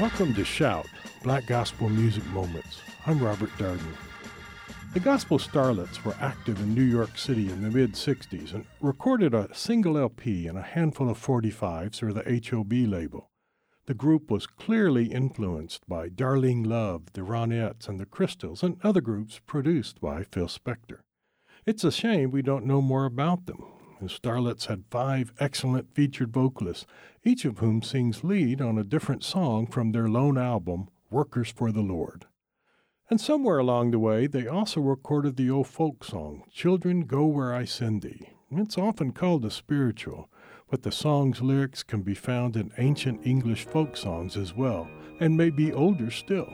Welcome to Shout, Black Gospel Music Moments. I'm Robert Darden. The Gospel Starlets were active in New York City in the mid 60s and recorded a single LP and a handful of 45s for the HOB label. The group was clearly influenced by Darlene Love, the Ronettes, and the Crystals, and other groups produced by Phil Spector. It's a shame we don't know more about them. The Starlets had five excellent featured vocalists, each of whom sings lead on a different song from their lone album, Workers for the Lord. And somewhere along the way, they also recorded the old folk song, Children Go Where I Send Thee. It's often called a spiritual, but the song's lyrics can be found in ancient English folk songs as well, and may be older still.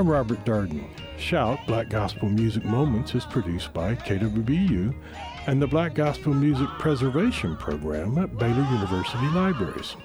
I'm Robert Darden. Shout Black Gospel Music Moments is produced by KWBU and the Black Gospel Music Preservation Program at Baylor University Libraries.